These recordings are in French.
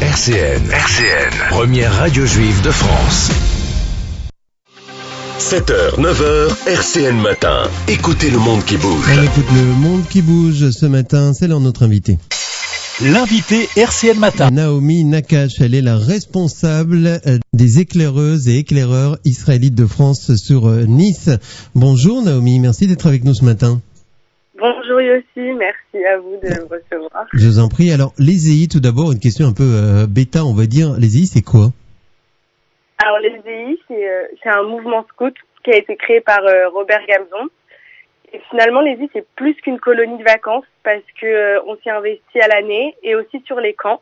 RCN, RCN, première radio juive de France. 7h, 9h, RCN Matin. Écoutez le monde qui bouge. On écoute le monde qui bouge ce matin, c'est là notre invité. L'invité RCN Matin. Naomi Nakash, elle est la responsable euh, des éclaireuses et éclaireurs israélites de France sur euh, Nice. Bonjour Naomi, merci d'être avec nous ce matin. Bonjour Yossi, merci à vous de me recevoir. Je vous en prie. Alors, les EI, tout d'abord, une question un peu euh, bêta, on va dire. Les EI, c'est quoi? Alors les EI, c'est euh, un mouvement scout qui a été créé par euh, Robert Gamzon. Et finalement, les EI, c'est plus qu'une colonie de vacances parce que on s'y investit à l'année et aussi sur les camps.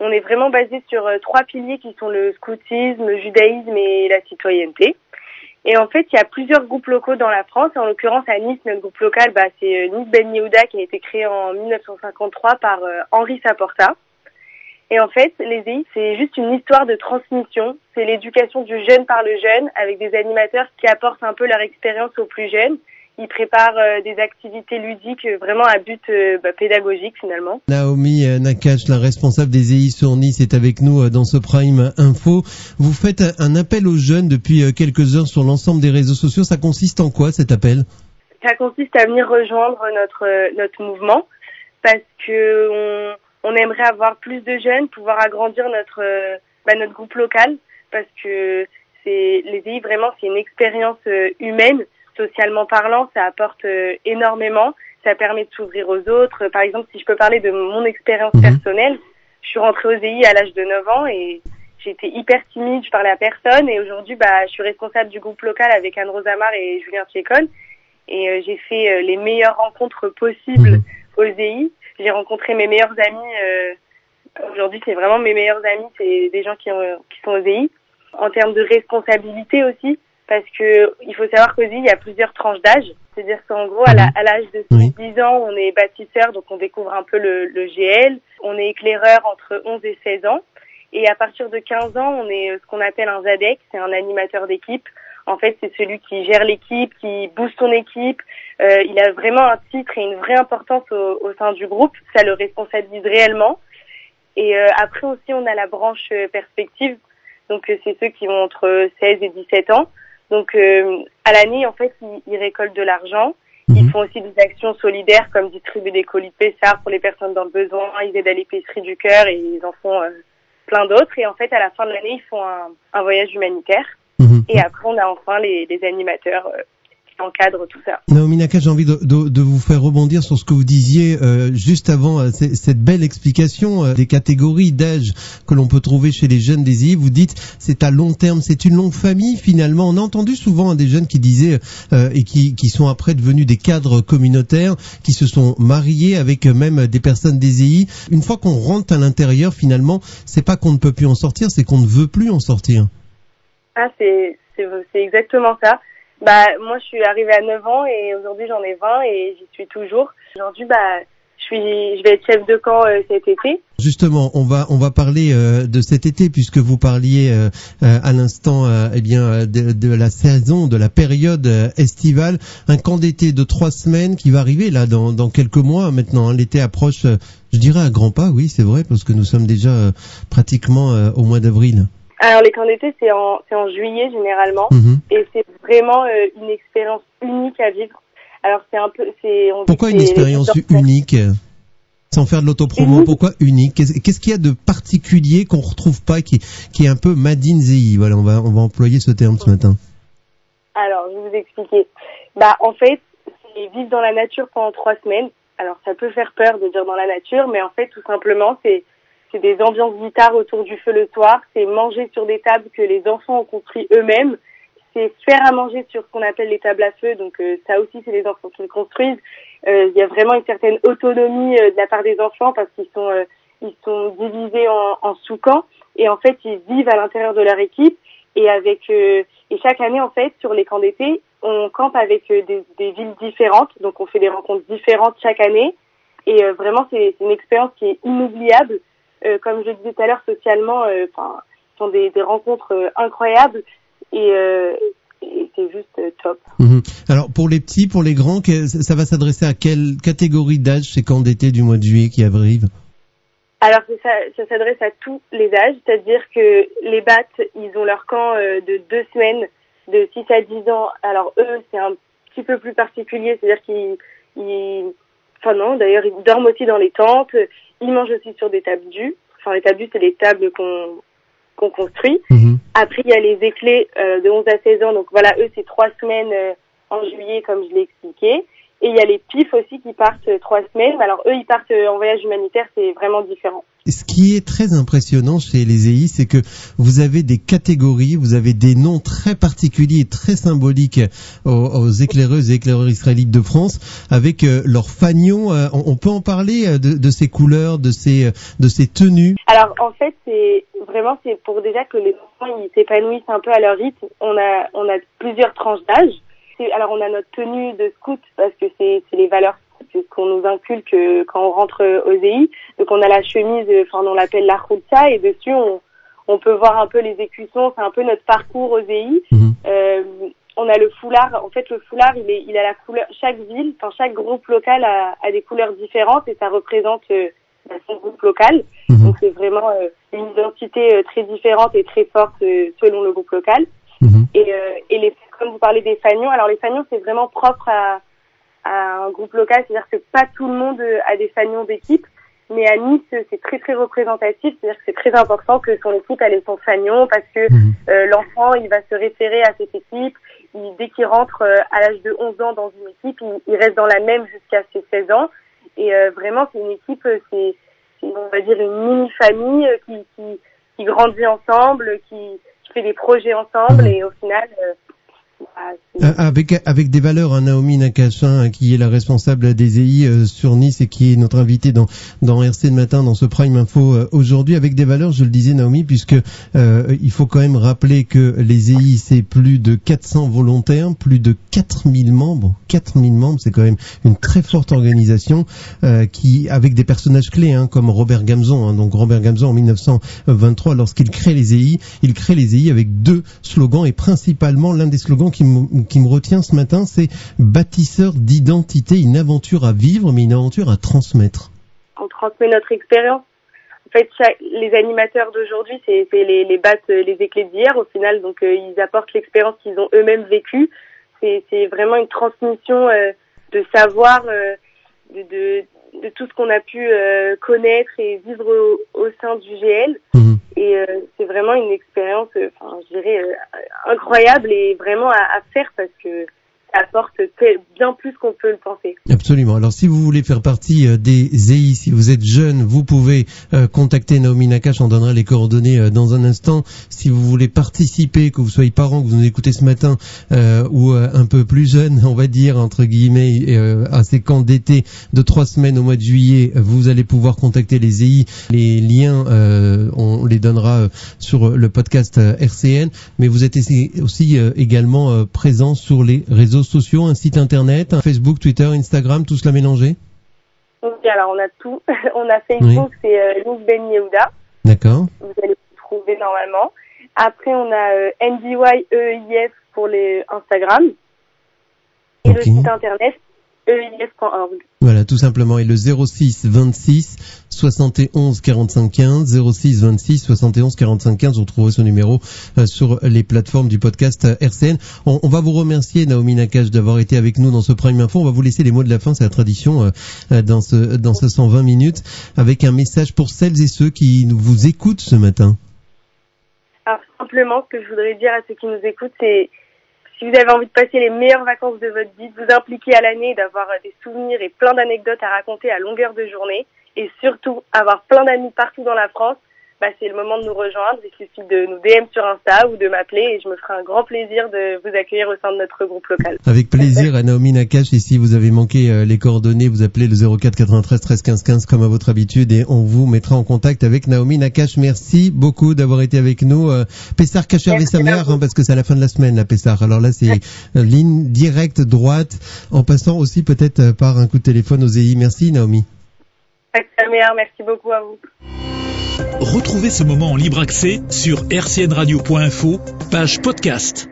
On est vraiment basé sur trois piliers qui sont le scoutisme, le judaïsme et la citoyenneté. Et en fait, il y a plusieurs groupes locaux dans la France. En l'occurrence, à Nice, notre groupe local, bah, c'est euh, Nice Ben Yehuda qui a été créé en 1953 par euh, Henri Saporta. Et en fait, les EI, c'est juste une histoire de transmission. C'est l'éducation du jeune par le jeune avec des animateurs qui apportent un peu leur expérience aux plus jeunes. Ils préparent euh, des activités ludiques euh, vraiment à but euh, bah, pédagogique finalement. Naomi Nakash, la responsable des EI sur Nice, est avec nous euh, dans ce Prime Info. Vous faites un appel aux jeunes depuis euh, quelques heures sur l'ensemble des réseaux sociaux. Ça consiste en quoi cet appel? Ça consiste à venir rejoindre notre euh, notre mouvement parce que on, on aimerait avoir plus de jeunes, pouvoir agrandir notre euh, bah, notre groupe local parce que c'est les EI vraiment c'est une expérience euh, humaine socialement parlant, ça apporte euh, énormément. Ça permet de s'ouvrir aux autres. Par exemple, si je peux parler de mon expérience Mhm. personnelle, je suis rentrée aux EI à l'âge de 9 ans et j'étais hyper timide, je parlais à personne et aujourd'hui, bah, je suis responsable du groupe local avec Anne Rosamar et Julien Tchécon et euh, j'ai fait euh, les meilleures rencontres possibles Mhm. aux EI. J'ai rencontré mes meilleurs amis. euh, aujourd'hui, c'est vraiment mes meilleurs amis, c'est des gens qui, ont, qui sont aux EI. En termes de responsabilité aussi, parce que il faut savoir qu'aux EI, il y a plusieurs tranches d'âge. C'est-à-dire qu'en gros, à à l'âge de Oui. 10 ans, on est bâtisseur, donc on découvre un peu le, le GL. On est éclaireur entre 11 et 16 ans. Et à partir de 15 ans, on est ce qu'on appelle un ZADEC, c'est un animateur d'équipe. En fait, c'est celui qui gère l'équipe, qui booste son équipe. Euh, il a vraiment un titre et une vraie importance au, au sein du groupe. Ça le responsabilise réellement. Et euh, après aussi, on a la branche euh, perspective. Donc, euh, c'est ceux qui ont entre 16 et 17 ans. Donc, euh, à l'année, en fait, ils, ils récoltent de l'argent. Ils Mhm. font aussi des actions solidaires comme distribuer des colis de Pessard pour les personnes dans le besoin. Ils aident à l'épicerie du cœur et ils en font euh, plein d'autres. Et en fait, à la fin de l'année, ils font un, un voyage humanitaire. Mhm. Et après, on a enfin les, les animateurs euh, qui encadrent tout ça. Naomi Nakash, j'ai envie de, de- de vous faire rebondir sur ce que vous disiez euh, juste avant euh, cette belle explication euh, des catégories d'âge que l'on peut trouver chez les jeunes des EI. Vous dites c'est à long terme, c'est une longue famille finalement. On a entendu souvent hein, des jeunes qui disaient et qui, qui sont après devenus des cadres communautaires, qui se sont mariés avec même des personnes des EI. Une fois qu'on rentre à l'intérieur, finalement, c'est pas qu'on ne peut plus en sortir, c'est qu'on ne veut plus en sortir. Ah, c'est exactement ça. Bah, moi, je suis arrivée à 9 ans et aujourd'hui, j'en ai 20 et j'y suis toujours. Aujourd'hui, bah, je suis, je vais être chef de camp euh, cet été. Justement, on va on va parler euh, de cet été puisque vous parliez euh, euh, à l'instant euh, eh bien euh, de, de la saison, de la période euh, estivale, un camp d'été de trois semaines qui va arriver là dans, dans quelques mois maintenant. hein. L'été approche, je dirais à grands pas, oui c'est vrai parce que nous sommes déjà euh, pratiquement euh, au mois d'avril. Alors, les camps d'été, c'est en, c'est en juillet généralement Mhm. Et c'est vraiment euh, une expérience unique à vivre. Alors, c'est un peu, c'est. Pourquoi une expérience unique euh, sans faire de l'autopromo, Unique. pourquoi unique? Qu'est-ce qu'est-ce qu'il y a de particulier qu'on retrouve pas, qui, qui est un peu Madine Zei Voilà, on va on va employer ce terme ce matin. Alors, je vais vous expliquer. Bah, en fait, c'est vivre dans la nature pendant trois semaines. Alors, ça peut faire peur de dire dans la nature, mais en fait, tout simplement, c'est c'est des ambiances guitares autour du feu le soir. C'est manger sur des tables que les enfants ont construit eux-mêmes. C'est faire à manger sur ce qu'on appelle les tables à feu. Donc, euh, ça aussi, c'est les enfants qui le construisent. Euh, Il y a vraiment une certaine autonomie euh, de la part des enfants parce qu'ils sont euh, ils sont divisés en, en sous-camps. Et en fait, ils vivent à l'intérieur de leur équipe. Et avec euh, et chaque année en fait sur les camps d'été on campe avec des, des villes différentes. Donc on fait des rencontres différentes chaque année. Et vraiment c'est une expérience qui est inoubliable. Comme je le disais tout à l'heure socialement enfin sont des, des rencontres incroyables et, euh, et c'est juste euh, top Mhm. Alors pour les petits, pour les grands, ça va s'adresser à quelle catégorie d'âge ces camps d'été du mois de juillet qui arrivent Alors ça, ça s'adresse à tous les âges, c'est-à-dire que les BAT, ils ont leur camp euh, de deux semaines, de 6 à 10 ans. Alors eux, c'est un petit peu plus particulier, c'est-à-dire qu'ils, ils... enfin non, d'ailleurs ils dorment aussi dans les tentes, ils mangent aussi sur des tables dues. Enfin les tables dues, c'est les tables qu'on qu'on construit. Mhm. Après, il y a les éclés euh, de 11 à 16 ans. Donc voilà, eux, c'est trois semaines euh, en juillet, comme je l'ai expliqué. Et il y a les PIF aussi qui partent euh, trois semaines. Alors eux, ils partent en voyage humanitaire, c'est vraiment différent. Ce qui est très impressionnant chez les EI, c'est que vous avez des catégories, vous avez des noms très particuliers, très symboliques aux, éclaireuses et éclaireurs israélites de France, avec euh, leurs fanions. Euh, on, peut en parler euh, de, ces couleurs, de ces, euh, de ces tenues? Alors en fait, c'est vraiment c'est pour déjà que les enfants ils s'épanouissent un peu à leur rythme. On a on a plusieurs tranches d'âge. Alors on a notre tenue de scout parce que c'est les valeurs c'est ce qu'on nous inculque euh, quand on rentre euh, aux EI. Donc on a la chemise, euh, enfin on l'appelle la khulsa et dessus on on peut voir un peu les écussons. C'est un peu notre parcours aux EI. Mhm. Euh, on a le foulard. En fait, le foulard, il, est, il a la couleur. Chaque ville, enfin chaque groupe local a, a des couleurs différentes et ça représente euh, bah, son groupe local. Mhm. Donc c'est vraiment euh, une identité euh, très différente et très forte euh, selon le groupe local. Mhm. Et, euh, et les, comme vous parlez des fanions, alors les fanions c'est vraiment propre à, à un groupe local, c'est-à-dire que pas tout le monde euh, a des fanions d'équipe, mais à Nice c'est très très représentatif, c'est-à-dire que c'est très important que son équipe elle ait son fanion parce que Mhm. euh, l'enfant il va se référer à cette équipe, il, dès qu'il rentre euh, à l'âge de 11 ans dans une équipe, il, il reste dans la même jusqu'à ses 16 ans, et euh, vraiment c'est une équipe, euh, c'est on va dire une mini-famille euh, qui, qui, qui grandit ensemble, qui, qui fait des projets ensemble, Mhm. et au final, Avec avec des valeurs, hein, Naomi Nakashin, hein, qui est la responsable des EI euh, sur Nice et qui est notre invitée dans dans RC de matin dans ce Prime Info euh, aujourd'hui avec des valeurs, je le disais Naomi, puisque euh, il faut quand même rappeler que les EI c'est plus de 400 volontaires, plus de 4000 membres, 4000 membres, c'est quand même une très forte organisation euh, qui avec des personnages clés hein, comme Robert Gamzon. hein. donc Robert Gamzon en 1923, lorsqu'il crée les EI, il crée les EI avec deux slogans et principalement l'un des slogans qui me, qui me retient ce matin, c'est bâtisseur d'identité, une aventure à vivre, mais une aventure à transmettre. on transmet notre expérience. En fait, chaque- les animateurs d'aujourd'hui, c'est les, les battes, euh, les éclairs d'hier au final, donc euh, ils apportent l'expérience qu'ils ont eux-mêmes vécue. C'est vraiment une transmission euh, de savoir, euh, de, de, de tout ce qu'on a pu connaître et vivre au, au sein du GL. Mhm. Et euh, c'est vraiment une expérience, euh, enfin, je dirais, euh, incroyable et vraiment à, faire parce que apporte bien plus qu'on peut le penser. Absolument. Alors si vous voulez faire partie euh, des EI, si vous êtes jeune, vous pouvez euh, contacter Naomi Nakash, on donnera les coordonnées euh, dans un instant. Si vous voulez participer, que vous soyez parent, que vous nous écoutez ce matin, euh, ou un peu plus jeune, on va dire, entre guillemets, à ces camps d'été de trois semaines au mois de juillet, vous allez pouvoir contacter les EI. Les liens, on les donnera sur le podcast RCN, mais vous êtes aussi, également présent sur les réseaux sociaux, un site internet, un Facebook, Twitter, Instagram, tout cela mélangé Oui, alors on a tout. on a Facebook, c'est euh, Ben Yehuda. D'accord. Vous allez le trouver normalement. Après, on a euh, NDYEIF pour les Instagram. Et le site internet. Voilà, tout simplement. Et le 06 26 71 45 15, 06 26 71 45 15, vous trouverez ce numéro euh, sur les plateformes du podcast euh, RCN. On, on va vous remercier, Naomi Nakash, d'avoir été avec nous dans ce Prime Info. On va vous laisser les mots de la fin, c'est la tradition euh, dans ce dans ce 120 minutes, avec un message pour celles et ceux qui nous vous écoutent ce matin. Alors, simplement, ce que je voudrais dire à ceux qui nous écoutent, c'est si vous avez envie de passer les meilleures vacances de votre vie, de vous impliquer à l'année, d'avoir euh, des souvenirs et plein d'anecdotes à raconter à longueur de journée, et surtout avoir plein d'amis partout dans la France, bah, c'est le moment de nous rejoindre. Il suffit de nous DM sur Insta ou de m'appeler et je me ferai un grand plaisir de vous accueillir au sein de notre groupe local. Avec plaisir, à Naomi Nakash. Et si vous avez manqué euh, les coordonnées, vous appelez le 04 93 13 15 15 comme à votre habitude et on vous mettra en contact avec Naomi Nakash. Merci beaucoup d'avoir été avec nous. Euh, Pessar Kacher Merci sa mère, hein, parce que c'est à la fin de la semaine, la Pessar. Alors là, c'est ligne directe, droite, en passant aussi peut-être euh, par un coup de téléphone aux EI. Merci Naomi. Merci beaucoup à vous. Retrouvez ce moment en libre accès sur rcnradio.info, page podcast.